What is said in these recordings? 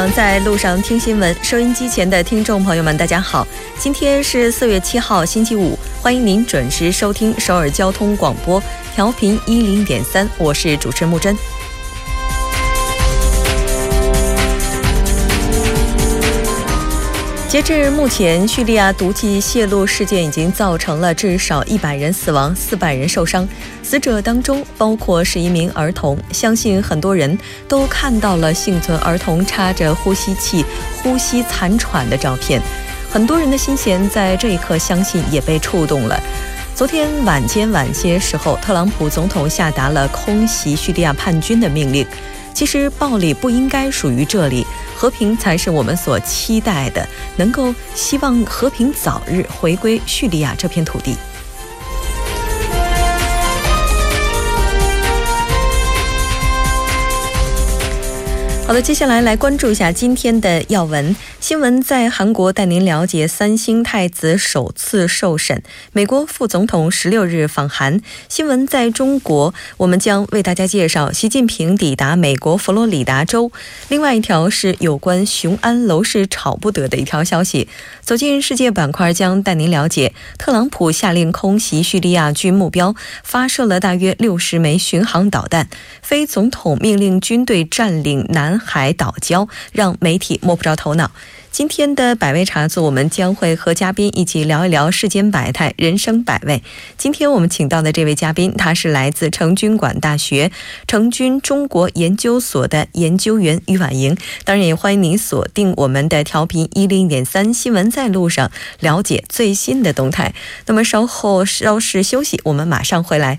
闻在路上，在路上听新闻。收音机前的听众朋友们，大家好，今天是四月七号，星期五，欢迎您准时收听首尔交通广播，调频一零点三，我是主持人木真。截至目前，叙利亚毒气泄露事件已经造成了至少一百人死亡、四百人受伤，死者当中包括十一名儿童。相信很多人都看到了幸存儿童插着呼吸器呼吸残喘的照片，很多人的心弦在这一刻相信也被触动了。昨天晚间晚些时候，特朗普总统下达了空袭叙利亚叛军的命令。其实暴力不应该属于这里，和平才是我们所期待的，能够希望和平早日回归叙利亚这片土地。好的，接下来来关注一下今天的要闻。新闻。在韩国带您了解三星太子首次受审，美国副总统十六日访韩。新闻在中国，我们将为大家介绍习近平抵达美国佛罗里达州。另外一条是有关雄安楼市炒不得的一条消息。走进世界板块将带您了解特朗普下令空袭叙利亚军目标，发射了大约六十枚巡航导弹。非总统命令军队占领南。海岛礁让媒体摸不着头脑。今天的百味茶座，我们将会和嘉宾一起聊一聊世间百态、人生百味。今天我们请到的这位嘉宾，他是来自成均馆大学成均中国研究所的研究员于婉莹。当然，也欢迎您锁定我们的调频一零点三新闻在路上，了解最新的动态。那么稍后稍事休息，我们马上回来。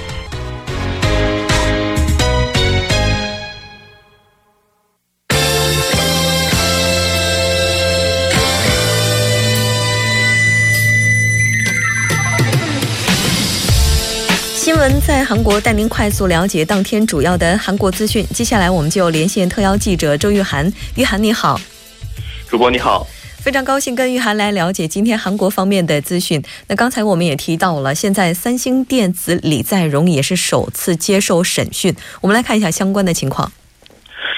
韩国带您快速了解当天主要的韩国资讯。接下来我们就连线特邀记者周玉涵。玉涵你好，主播你好，非常高兴跟玉涵来了解今天韩国方面的资讯。那刚才我们也提到了，现在三星电子李在镕也是首次接受审讯。我们来看一下相关的情况。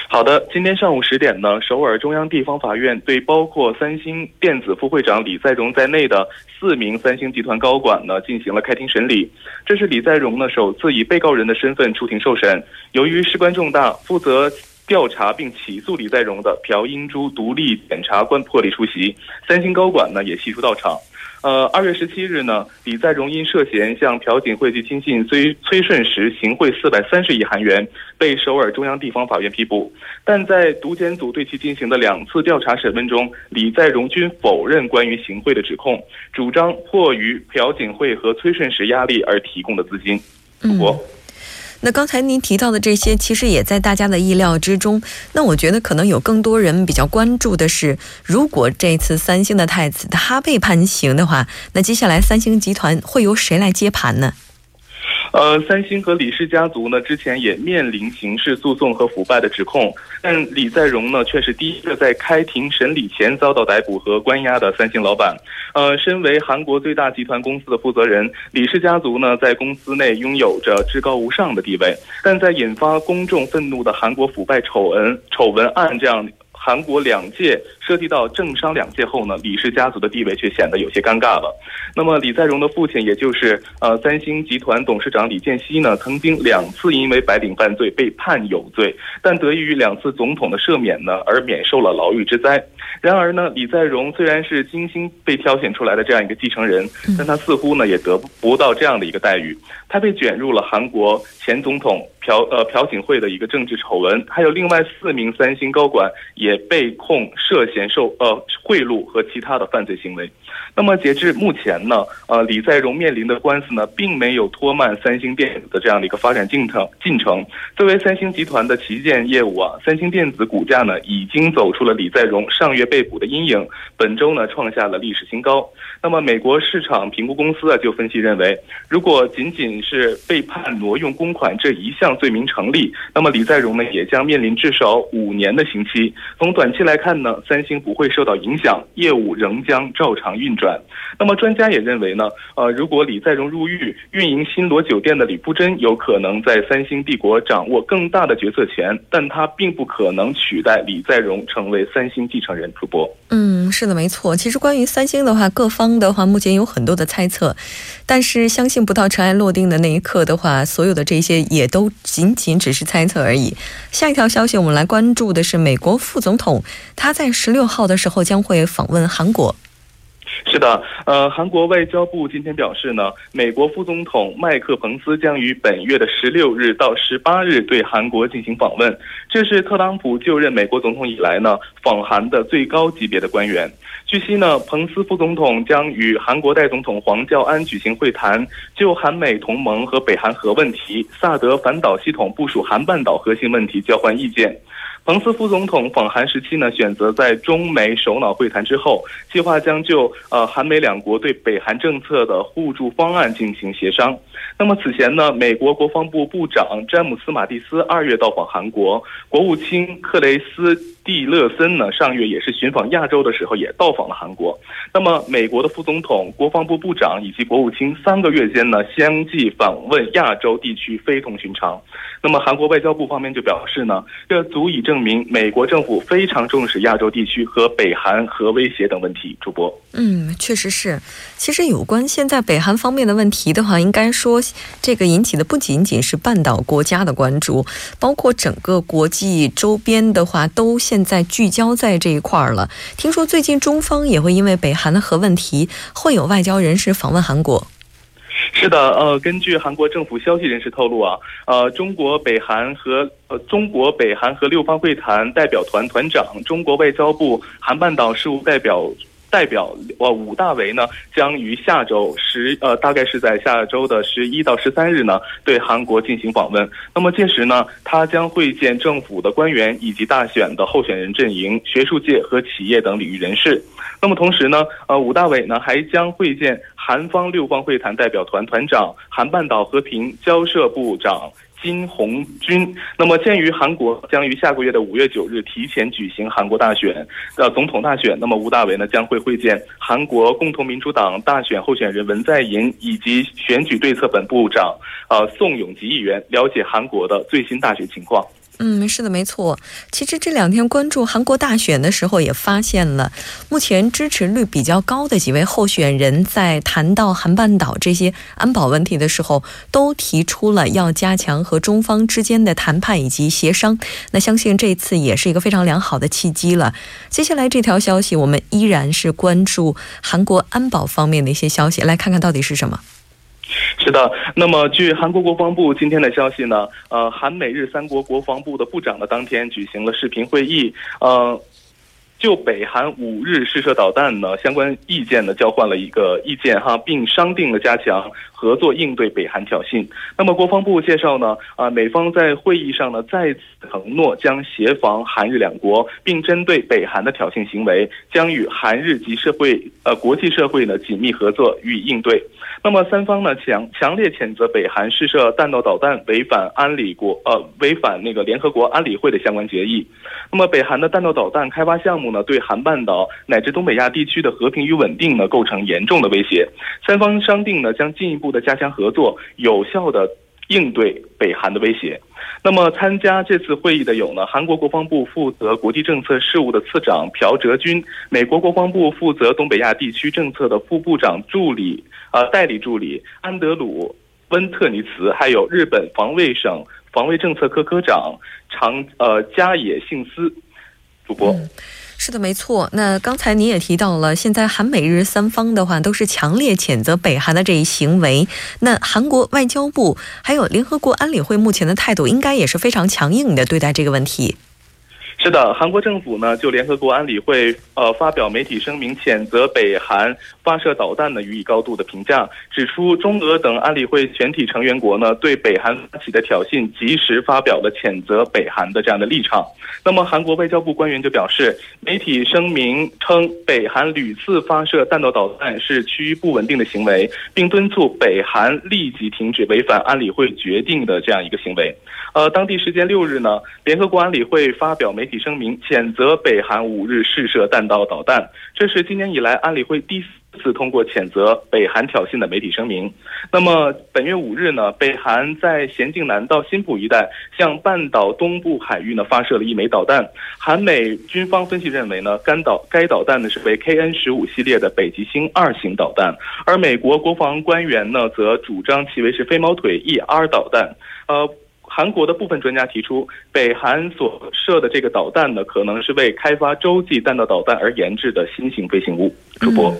好的，今天上午十点呢，首尔中央地方法院对包括三星电子副会长李在镕在内的四名三星集团高管呢进行了开庭审理。这是李在镕呢首次以被告人的身份出庭受审。由于事关重大，负责调查并起诉李在镕的朴英珠独立检察官破例出席，三星高管呢也悉数到场。呃，二月十七日呢，李在镕因涉嫌向朴槿惠及亲信崔崔顺实行贿四百三十亿韩元，被首尔中央地方法院批捕。但在独检组对其进行的两次调查审问中，李在镕均否认关于行贿的指控，主张迫于朴槿惠和崔顺实压力而提供的资金。主播。那刚才您提到的这些，其实也在大家的意料之中。那我觉得可能有更多人比较关注的是，如果这次三星的太子他被判刑的话，那接下来三星集团会由谁来接盘呢？呃，三星和李氏家族呢，之前也面临刑事诉讼和腐败的指控，但李在镕呢，却是第一个在开庭审理前遭到逮捕和关押的三星老板。呃，身为韩国最大集团公司的负责人，李氏家族呢，在公司内拥有着至高无上的地位，但在引发公众愤怒的韩国腐败丑闻丑闻案这样。韩国两届涉及到政商两界后呢，李氏家族的地位却显得有些尴尬了。那么李在镕的父亲，也就是呃三星集团董事长李健熙呢，曾经两次因为白领犯罪被判有罪，但得益于两次总统的赦免呢，而免受了牢狱之灾。然而呢，李在镕虽然是精心被挑选出来的这样一个继承人，但他似乎呢也得不到这样的一个待遇。他被卷入了韩国前总统朴呃朴槿惠的一个政治丑闻，还有另外四名三星高管也被控涉嫌受呃贿赂和其他的犯罪行为。那么截至目前呢，呃，李在镕面临的官司呢，并没有拖慢三星电子的这样的一个发展进程进程。作为三星集团的旗舰业务啊，三星电子股价呢已经走出了李在镕上月被捕的阴影，本周呢创下了历史新高。那么美国市场评估公司啊就分析认为，如果仅仅是被判挪用公款这一项罪名成立，那么李在镕呢也将面临至少五年的刑期。从短期来看呢，三星不会受到影响，业务仍将照常运运转。那么专家也认为呢，呃，如果李在镕入狱，运营新罗酒店的李富真有可能在三星帝国掌握更大的决策权，但他并不可能取代李在镕成为三星继承人。主播，嗯，是的，没错。其实关于三星的话，各方的话目前有很多的猜测，但是相信不到尘埃落定的那一刻的话，所有的这些也都仅仅只是猜测而已。下一条消息，我们来关注的是美国副总统，他在十六号的时候将会访问韩国。是的，呃，韩国外交部今天表示呢，美国副总统麦克彭斯将于本月的十六日到十八日对韩国进行访问，这是特朗普就任美国总统以来呢访韩的最高级别的官员。据悉呢，彭斯副总统将与韩国代总统黄教安举行会谈，就韩美同盟和北韩核问题、萨德反导系统部署韩半岛核心问题交换意见。彭斯副总统访韩时期呢，选择在中美首脑会谈之后，计划将就呃韩美两国对北韩政策的互助方案进行协商。那么此前呢，美国国防部部长詹姆斯马蒂斯二月到访韩国，国务卿克雷斯蒂勒森呢上月也是寻访亚洲的时候也到访了韩国。那么美国的副总统、国防部部长以及国务卿三个月间呢相继访问亚洲地区，非同寻常。那么韩国外交部方面就表示呢，这足以证明美国政府非常重视亚洲地区和北韩核威胁等问题。主播，嗯，确实是。其实有关现在北韩方面的问题的话，应该说这个引起的不仅仅是半岛国家的关注，包括整个国际周边的话，都现现在聚焦在这一块儿了。听说最近中方也会因为北韩的核问题，会有外交人士访问韩国。是的，呃，根据韩国政府消息人士透露啊，呃，中国北韩和呃中国北韩和六方会谈代表团团长、中国外交部韩半岛事务代表。代表呃武大为呢，将于下周十呃大概是在下周的十一到十三日呢，对韩国进行访问。那么届时呢，他将会见政府的官员以及大选的候选人阵营、学术界和企业等领域人士。那么同时呢，呃武大伟呢还将会见韩方六方会谈代表团团长、韩半岛和平交涉部长。金红军。那么，鉴于韩国将于下个月的五月九日提前举行韩国大选，呃，总统大选，那么吴大维呢将会会见韩国共同民主党大选候选人文在寅以及选举对策本部长呃宋永吉议员，了解韩国的最新大选情况。嗯，是的，没错。其实这两天关注韩国大选的时候，也发现了目前支持率比较高的几位候选人，在谈到韩半岛这些安保问题的时候，都提出了要加强和中方之间的谈判以及协商。那相信这次也是一个非常良好的契机了。接下来这条消息，我们依然是关注韩国安保方面的一些消息，来看看到底是什么。是的，那么据韩国国防部今天的消息呢，呃，韩美日三国国防部的部长呢当天举行了视频会议，呃，就北韩五日试射导弹呢相关意见呢交换了一个意见哈，并商定了加强合作应对北韩挑衅。那么国防部介绍呢，啊，美方在会议上呢再次承诺将协防韩日两国，并针对北韩的挑衅行为，将与韩日及社会呃国际社会呢紧密合作予以应对。那么三方呢强强烈谴责北韩试射弹道导弹，违反安理国呃违反那个联合国安理会的相关决议。那么北韩的弹道导弹开发项目呢，对韩半岛乃至东北亚地区的和平与稳定呢，构成严重的威胁。三方商定呢，将进一步的加强合作，有效的应对北韩的威胁。那么参加这次会议的有呢，韩国国防部负责国际政策事务的次长朴哲君，美国国防部负责东北亚地区政策的副部长助理呃代理助理安德鲁温特尼茨，还有日本防卫省防卫政策科科长长呃加野幸司。主播。是的，没错。那刚才你也提到了，现在韩美日三方的话都是强烈谴责北韩的这一行为。那韩国外交部还有联合国安理会目前的态度，应该也是非常强硬的对待这个问题。是的，韩国政府呢就联合国安理会呃发表媒体声明，谴责北韩发射导弹呢，予以高度的评价，指出中俄等安理会全体成员国呢对北韩发起的挑衅，及时发表了谴责北韩的这样的立场。那么韩国外交部官员就表示，媒体声明称北韩屡次发射弹道导弹是趋于不稳定的行为，并敦促北韩立即停止违反安理会决定的这样一个行为。呃，当地时间六日呢，联合国安理会发表媒体声明，谴责北韩五日试射弹道导弹。这是今年以来安理会第四次通过谴责北韩挑衅的媒体声明。那么本月五日呢，北韩在咸镜南道新浦一带向半岛东部海域呢发射了一枚导弹。韩美军方分析认为呢，该导该导弹呢是为 KN 十五系列的北极星二型导弹，而美国国防官员呢则主张其为是飞毛腿 ER 导弹。呃。韩国的部分专家提出，北韩所射的这个导弹呢，可能是为开发洲际弹道导弹而研制的新型飞行物。主播，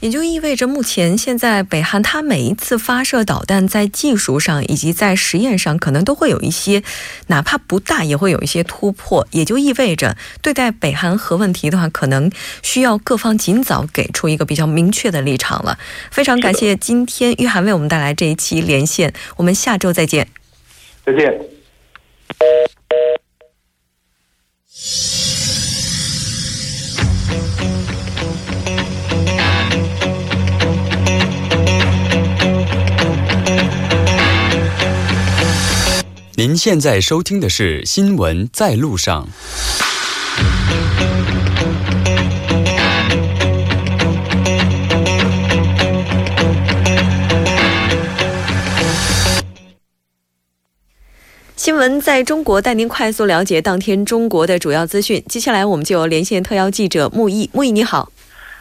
也就意味着目前现在北韩它每一次发射导弹，在技术上以及在实验上，可能都会有一些，哪怕不大，也会有一些突破。也就意味着，对待北韩核问题的话，可能需要各方尽早给出一个比较明确的立场了。非常感谢今天玉涵为我们带来这一期连线，我们下周再见。再见。您现在收听的是《新闻在路上》。新闻在中国带您快速了解当天中国的主要资讯。接下来我们就连线特邀记者木易。木易你好，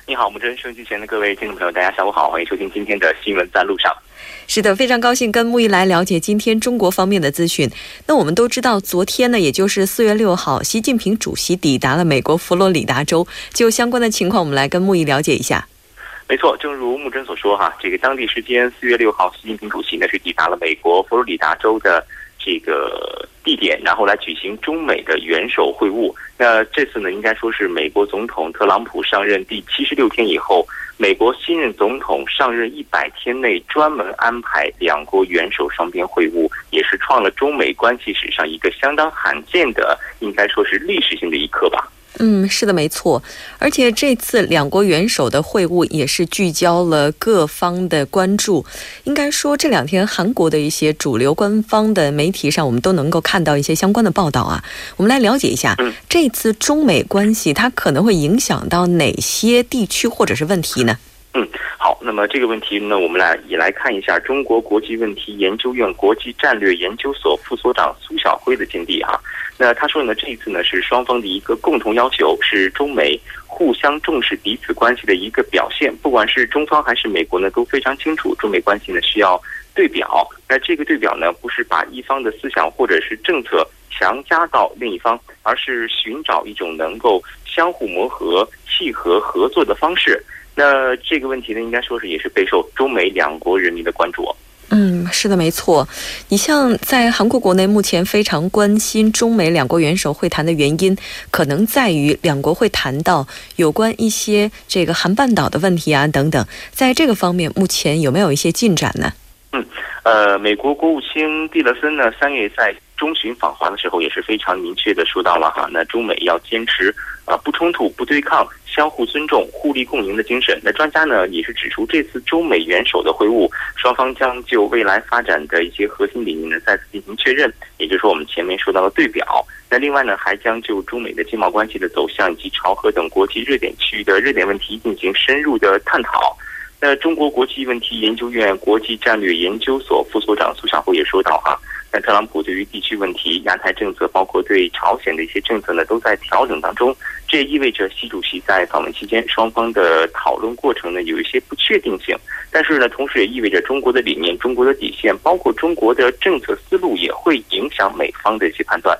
你好，木真。收音机前的各位听众朋友，大家下午好，欢迎收听今天的新闻在路上。是的，非常高兴跟木易来了解今天中国方面的资讯。那我们都知道，昨天呢，也就是四月六号，习近平主席抵达了美国佛罗里达州。就相关的情况，我们来跟木易了解一下。没错，正如木真所说哈，这个当地时间四月六号，习近平主席呢是抵达了美国佛罗里达州的。这个地点，然后来举行中美的元首会晤。那这次呢，应该说是美国总统特朗普上任第七十六天以后，美国新任总统上任一百天内专门安排两国元首双边会晤，也是创了中美关系史上一个相当罕见的，应该说是历史性的一刻吧。嗯，是的，没错。而且这次两国元首的会晤也是聚焦了各方的关注。应该说，这两天韩国的一些主流官方的媒体上，我们都能够看到一些相关的报道啊。我们来了解一下，这次中美关系它可能会影响到哪些地区或者是问题呢？嗯，好，那么这个问题呢，我们来也来看一下中国国际问题研究院国际战略研究所副所长苏晓辉的见地哈。那他说呢，这一次呢是双方的一个共同要求，是中美互相重视彼此关系的一个表现。不管是中方还是美国呢，都非常清楚中美关系呢需要对表。那这个对表呢，不是把一方的思想或者是政策强加到另一方，而是寻找一种能够相互磨合、契合合作的方式。那这个问题呢，应该说是也是备受中美两国人民的关注。嗯，是的，没错。你像在韩国国内，目前非常关心中美两国元首会谈的原因，可能在于两国会谈到有关一些这个韩半岛的问题啊等等。在这个方面，目前有没有一些进展呢？嗯，呃，美国国务卿蒂勒森呢，三月在。中旬访华的时候也是非常明确的说到了哈，那中美要坚持啊不冲突、不对抗、相互尊重、互利共赢的精神。那专家呢也是指出，这次中美元首的会晤，双方将就未来发展的一些核心理念呢再次进行确认，也就是说我们前面说到的对表。那另外呢还将就中美的经贸关系的走向以及朝核等国际热点区域的热点问题进行深入的探讨。那中国国际问题研究院国际战略研究所副所长苏晓辉也说到哈。那特朗普对于地区问题、亚太政策，包括对朝鲜的一些政策呢，都在调整当中。这也意味着习主席在访问期间，双方的讨论过程呢有一些不确定性。但是呢，同时也意味着中国的理念、中国的底线，包括中国的政策思路，也会影响美方的一些判断。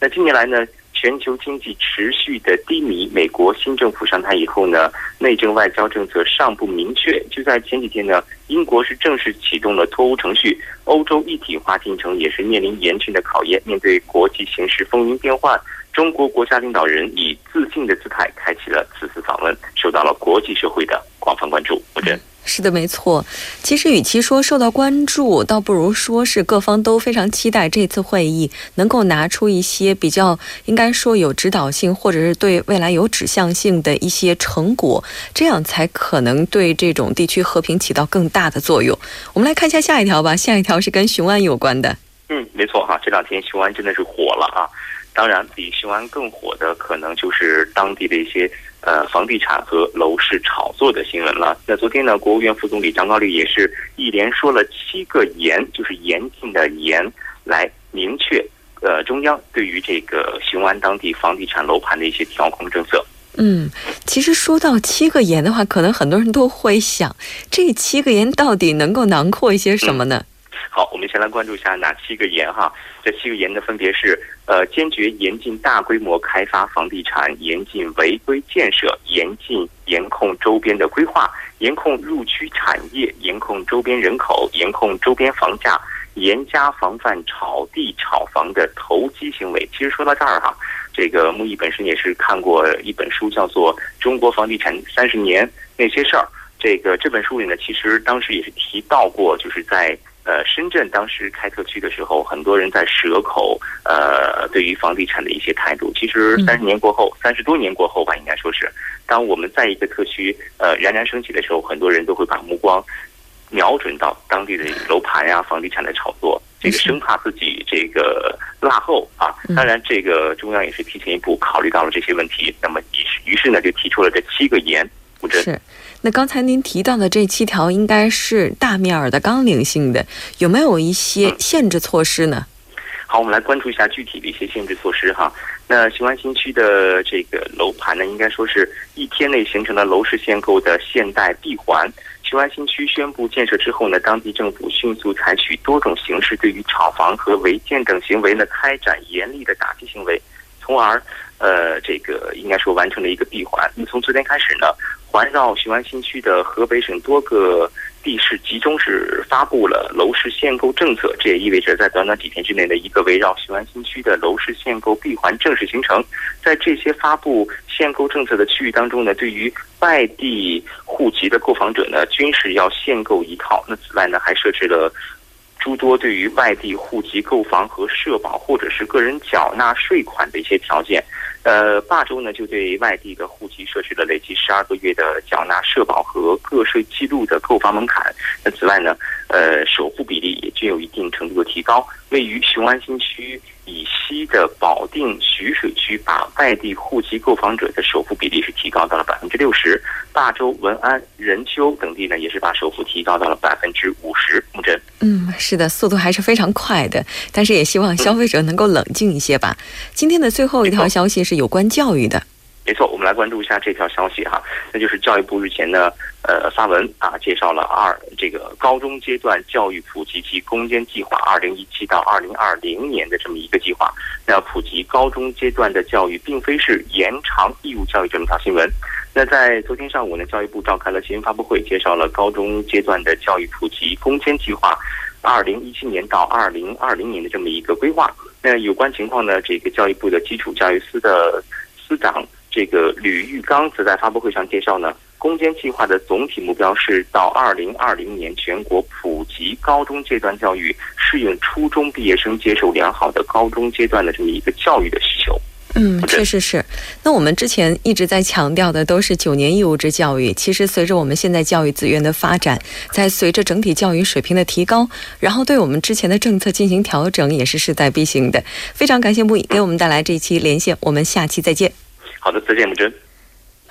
那近年来呢，全球经济持续的低迷，美国新政府上台以后呢，内政外交政策尚不明确。就在前几天呢，英国是正式启动了脱欧程序，欧洲一体化进程也是面临严峻的考验。面对国际形势风云变幻，中国国家领导人以自信的姿态开启了此次访问，受到了国际社会的广泛关注。吴真。是的，没错。其实，与其说受到关注，倒不如说是各方都非常期待这次会议能够拿出一些比较应该说有指导性，或者是对未来有指向性的一些成果，这样才可能对这种地区和平起到更大的作用。我们来看一下下一条吧。下一条是跟雄安有关的。嗯，没错哈，这两天雄安真的是火了啊。当然，比雄安更火的，可能就是当地的一些。呃，房地产和楼市炒作的新闻了。那昨天呢，国务院副总理张高丽也是一连说了七个严，就是严禁的严，来明确呃中央对于这个雄安当地房地产楼盘的一些调控政策。嗯，其实说到七个严的话，可能很多人都会想，这七个严到底能够囊括一些什么呢？好，我们先来关注一下哪七个严哈。这七个严呢，分别是：呃，坚决严禁大规模开发房地产，严禁违规建设，严禁严控周边的规划，严控入区产业，严控周边人口，严控周边房价，严加防范炒地炒房的投机行为。其实说到这儿哈，这个木易本身也是看过一本书，叫做《中国房地产三十年那些事儿》。这个这本书里呢，其实当时也是提到过，就是在。呃，深圳当时开特区的时候，很多人在蛇口，呃，对于房地产的一些态度。其实三十年过后，三十多年过后吧，应该说是，当我们在一个特区呃冉冉升起的时候，很多人都会把目光瞄准到当地的楼盘呀、房地产的炒作，这个生怕自己这个落后啊。当然，这个中央也是提前一步考虑到了这些问题，那么于是于是呢，就提出了这七个严，不是。那刚才您提到的这七条应该是大面儿的纲领性的，有没有一些限制措施呢？好，我们来关注一下具体的一些限制措施哈。那雄安新区的这个楼盘呢，应该说是一天内形成了楼市限购的现代闭环。雄安新区宣布建设之后呢，当地政府迅速采取多种形式，对于炒房和违建等行为呢，开展严厉的打击行为，从而呃，这个应该说完成了一个闭环。那么从昨天开始呢？环绕雄安新区的河北省多个地市集中是发布了楼市限购政策，这也意味着在短短几天之内的一个围绕雄安新区的楼市限购闭环正式形成。在这些发布限购政策的区域当中呢，对于外地户籍的购房者呢，均是要限购一套。那此外呢，还设置了诸多对于外地户籍购房和社保或者是个人缴纳税款的一些条件。呃，霸州呢就对外地的户籍设置了累计十二个月的缴纳社保和个税记录的购房门槛。那此外呢，呃，首付比例也具有一定程度的提高。位于雄安新区以西的保定徐水区，把外地户籍购房者的首付比例是提高到了百分之六十。霸州、文安、任丘等地呢，也是把首付提高到了百分之五十。木真，嗯，是的，速度还是非常快的，但是也希望消费者能够冷静一些吧。今天的最后一条消息是有关教育的。没错，我们来关注一下这条消息哈，那就是教育部日前呢，呃，发文啊，介绍了二这个高中阶段教育普及及攻坚计划二零一七到二零二零年的这么一个计划。那普及高中阶段的教育，并非是延长义务教育这么条新闻。那在昨天上午呢，教育部召开了新闻发布会，介绍了高中阶段的教育普及攻坚计划二零一七年到二零二零年的这么一个规划。那有关情况呢，这个教育部的基础教育司的司长。这个吕玉刚则在发布会上介绍呢，攻坚计划的总体目标是到二零二零年全国普及高中阶段教育，适应初中毕业生接受良好的高中阶段的这么一个教育的需求。嗯，确实是。那我们之前一直在强调的都是九年义务制教育，其实随着我们现在教育资源的发展，在随着整体教育水平的提高，然后对我们之前的政策进行调整，也是势在必行的。非常感谢木易给我们带来这一期连线，我们下期再见。好的，再见，木真。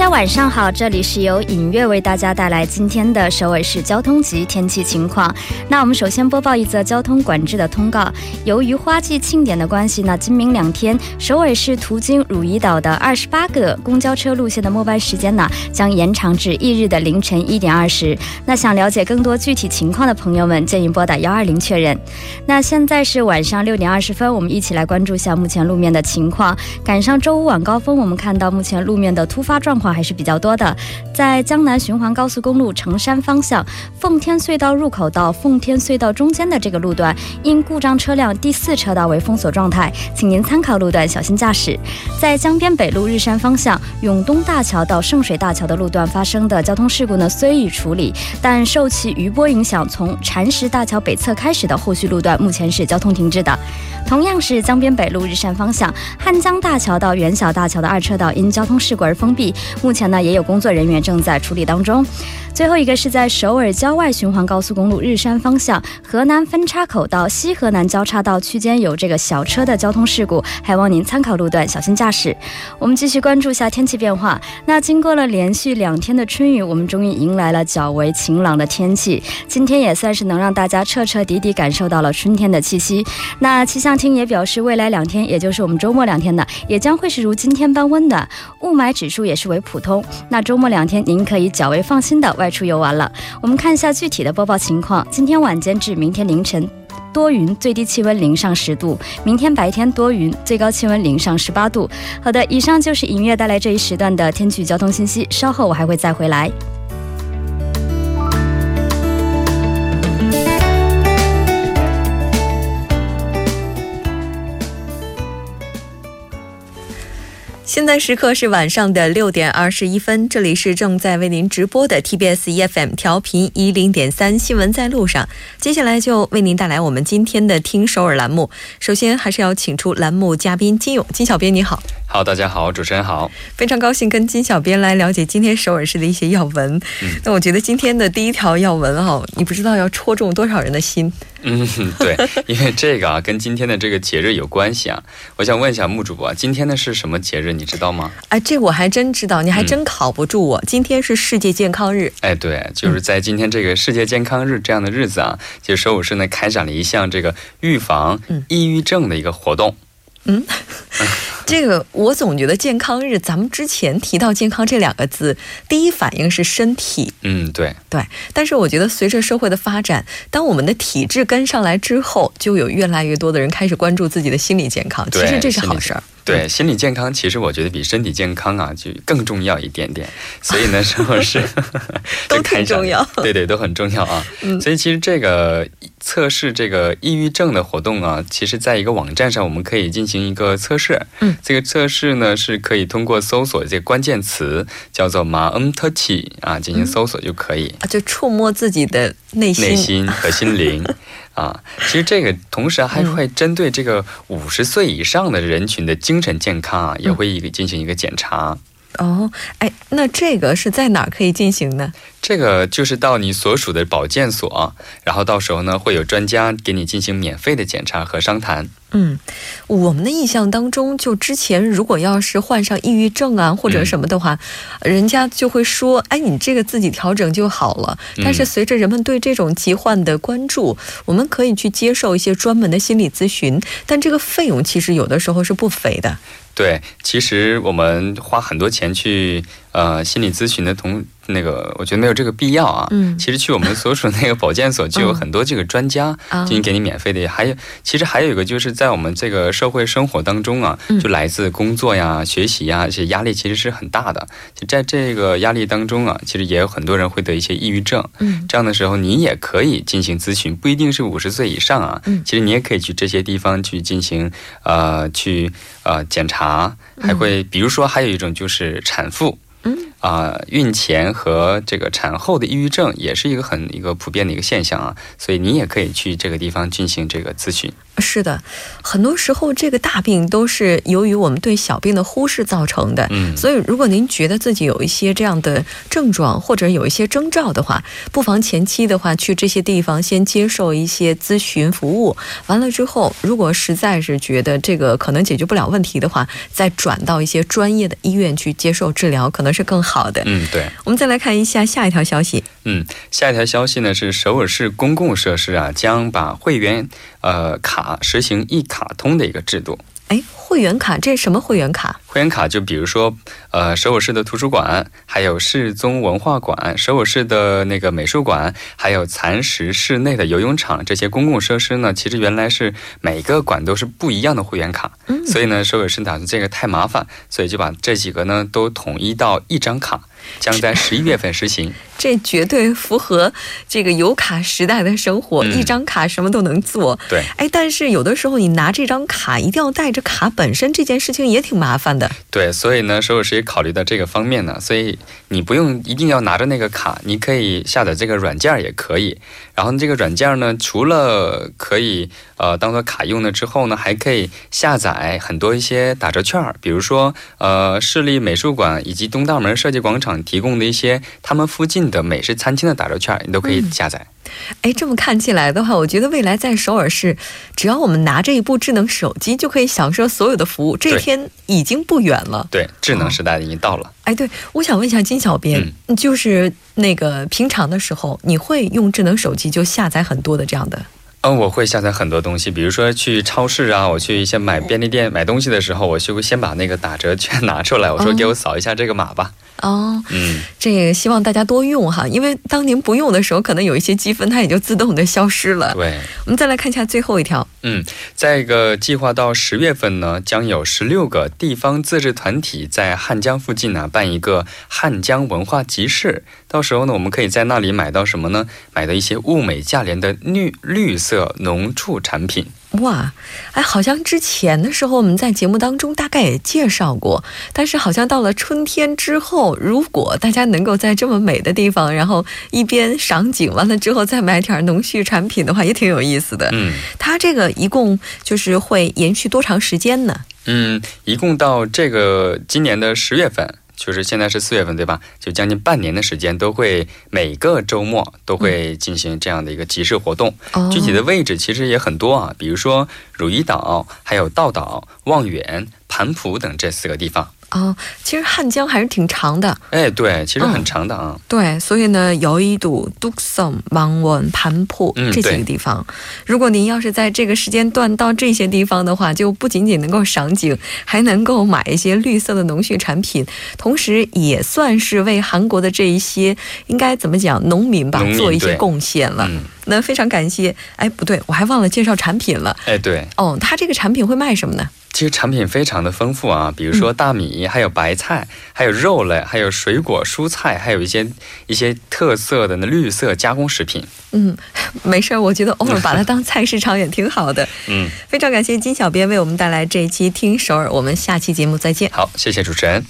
大家晚上好，这里是由影月为大家带来今天的首尔市交通及天气情况。那我们首先播报一则交通管制的通告。由于花季庆典的关系呢，今明两天首尔市途经汝矣岛的二十八个公交车路线的末班时间呢，将延长至翌日的凌晨一点二十。那想了解更多具体情况的朋友们，建议拨打幺二零确认。那现在是晚上六点二十分，我们一起来关注一下目前路面的情况。赶上周五晚高峰，我们看到目前路面的突发状况还是比较多的。在江南循环高速公路成山方向奉天隧道入口到奉天隧道中间的这个路段，因故障车辆第四车道为封锁状态，请您参考路段小心驾驶。在江边北路日山方向永东大桥到圣水大桥的路段发生的交通事故呢，虽已处理，但受其余波影响，从禅石大桥北侧开始的后续路段目前是交通停滞的。同样是江边北路日山方向汉江大桥到元小大桥的二车道因交通事故而封闭，目前呢也有工作人员正在处理当中。最后一个是在首尔郊外循环高速公路日山方向河南分岔口到西河南交叉道区间有这个小车的交通事故，还望您参考路段小心驾驶。我们继续关注一下天气变化。那经过了连续两天的春雨，我们终于迎来了较为晴朗的天气。今天也算是能让大家彻彻底底感受到了春天的气息。那气象厅也表示，未来两天，也就是我们周末两天呢，也将会是如今天般温暖，雾霾指数也是为普通。那周末两天，您可以较为放心的外出游玩了。我们看一下具体的播报情况。今天晚间至明天凌晨多云，最低气温零上十度；明天白天多云，最高气温零上十八度。好的，以上就是音乐带来这一时段的天气交通信息。稍后我还会再回来。现在时刻是晚上的六点二十一分，这里是正在为您直播的 TBS EFM 调频一零点三新闻在路上。接下来就为您带来我们今天的听首尔栏目。首先还是要请出栏目嘉宾金勇，金小编你好。好，大家好，主持人好，非常高兴跟金小编来了解今天首尔市的一些要闻。嗯，那我觉得今天的第一条要闻哈，你不知道要戳中多少人的心。嗯，对，因为这个啊跟今天的这个节日有关系啊。我想问一下木主播，今天的是什么节日？你知道吗？哎，这我还真知道，你还真考不住我。今天是世界健康日。哎，对，就是在今天这个世界健康日这样的日子啊，就首尔市呢开展了一项这个预防抑郁症的一个活动。嗯，这个我总觉得健康日，咱们之前提到健康这两个字，第一反应是身体。嗯，对对。但是我觉得随着社会的发展，当我们的体质跟上来之后，就有越来越多的人开始关注自己的心理健康。其实这是好事儿。对心理健康，其实我觉得比身体健康啊就更重要一点点。所以呢，是不是 都挺重要？对对，都很重要啊。所以其实这个测试这个抑郁症的活动啊，其实在一个网站上，我们可以进行一个测试。嗯，这个测试呢是可以通过搜索这个关键词叫做“马恩特奇”啊进行搜索就可以。啊，就触摸自己的内心、内心和心灵。啊，其实这个同时还会针对这个五十岁以上的人群的精神健康啊，也会一个进行一个检查。哦，哎，那这个是在哪儿可以进行呢？这个就是到你所属的保健所，然后到时候呢会有专家给你进行免费的检查和商谈。嗯，我们的印象当中，就之前如果要是患上抑郁症啊或者什么的话，人家就会说：“哎，你这个自己调整就好了。”但是随着人们对这种疾患的关注，我们可以去接受一些专门的心理咨询，但这个费用其实有的时候是不菲的。对，其实我们花很多钱去呃心理咨询的同。那个我觉得没有这个必要啊。嗯，其实去我们所属那个保健所就有很多这个专家进行给你免费的。还有，其实还有一个就是在我们这个社会生活当中啊，就来自工作呀、学习呀这些压力其实是很大的。就在这个压力当中啊，其实也有很多人会得一些抑郁症。嗯，这样的时候你也可以进行咨询，不一定是五十岁以上啊。嗯，其实你也可以去这些地方去进行呃去呃检查，还会比如说还有一种就是产妇。啊，孕前和这个产后的抑郁症也是一个很一个普遍的一个现象啊，所以你也可以去这个地方进行这个咨询。是的，很多时候这个大病都是由于我们对小病的忽视造成的。嗯，所以如果您觉得自己有一些这样的症状或者有一些征兆的话，不妨前期的话去这些地方先接受一些咨询服务。完了之后，如果实在是觉得这个可能解决不了问题的话，再转到一些专业的医院去接受治疗，可能是更好的。嗯，对。我们再来看一下下一条消息。嗯，下一条消息呢是首尔市公共设施啊将把会员呃卡实行一卡通的一个制度。哎，会员卡这是什么会员卡？会员卡就比如说，呃，首尔市的图书馆，还有市宗文化馆，首尔市的那个美术馆，还有蚕食室内的游泳场这些公共设施呢，其实原来是每个馆都是不一样的会员卡，嗯所以呢，首尔市打算这个太麻烦，所以就把这几个呢都统一到一张卡。将在十一月份实行，这绝对符合这个有卡时代的生活，一张卡什么都能做。对，哎，但是有的时候你拿这张卡一定要带着卡本身，这件事情也挺麻烦的。对，所以呢，所有师也考虑到这个方面呢，所以你不用一定要拿着那个卡，你可以下载这个软件也可以。然后这个软件呢，除了可以呃当做卡用了之后呢，还可以下载很多一些打折券，比如说呃市立美术馆以及东大门设计广场提供的一些他们附近的美食餐厅的打折券，你都可以下载。哎，这么看起来的话，我觉得未来在首尔市，只要我们拿着一部智能手机，就可以享受所有的服务。这一天已经不远了。对，智能时代已经到了。哎，对，我想问一下金小编，就是那个平常的时候，你会用智能手机就下载很多的这样的？嗯，我会下载很多东西，比如说去超市啊，我去一些买便利店买东西的时候，我就会先把那个打折券拿出来，我说给我扫一下这个码吧。哦，嗯，这个希望大家多用哈，因为当您不用的时候，可能有一些积分它也就自动的消失了。对，我们再来看一下最后一条。嗯，在一个计划到十月份呢，将有十六个地方自治团体在汉江附近呢办一个汉江文化集市，到时候呢，我们可以在那里买到什么呢？买到一些物美价廉的绿绿色农畜产品。哇，哎，好像之前的时候我们在节目当中大概也介绍过，但是好像到了春天之后，如果大家能够在这么美的地方，然后一边赏景完了之后再买点农畜产品的话，也挺有意思的。嗯，它这个一共就是会延续多长时间呢？嗯，一共到这个今年的十月份。就是现在是四月份，对吧？就将近半年的时间，都会每个周末都会进行这样的一个集市活动。具体的位置其实也很多啊，比如说汝矣岛、还有道岛、望远、盘浦等这四个地方。哦，其实汉江还是挺长的。哎，对，其实很长的啊。对，所以呢，有一堵杜松、芒文、盘浦这几个地方。如果您要是在这个时间段到这些地方的话，就不仅仅能够赏景，还能够买一些绿色的农畜产品，同时也算是为韩国的这一些应该怎么讲农民吧做一些贡献了。那非常感谢。哎，不对，我还忘了介绍产品了。哎，对。哦，他这个产品会卖什么呢？其实产品非常的丰富啊，比如说大米，还有白菜，还有肉类，还有水果、蔬菜，还有一些一些特色的那绿色加工食品。嗯，没事儿，我觉得偶尔把它当菜市场也挺好的。嗯，非常感谢金小编为我们带来这一期听首尔，我们下期节目再见。好，谢谢主持人。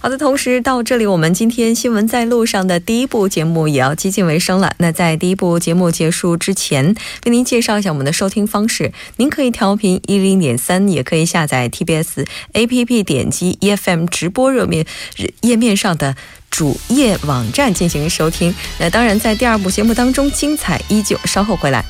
好的，同时到这里，我们今天新闻在路上的第一部节目也要接近尾声了。那在第一部节目结束之前，为您介绍一下我们的收听方式。您可以调频一零点三，也可以下载 TBS APP，点击 EFM 直播热面页面上的主页网站进行收听。那当然，在第二部节目当中，精彩依旧，稍后回来。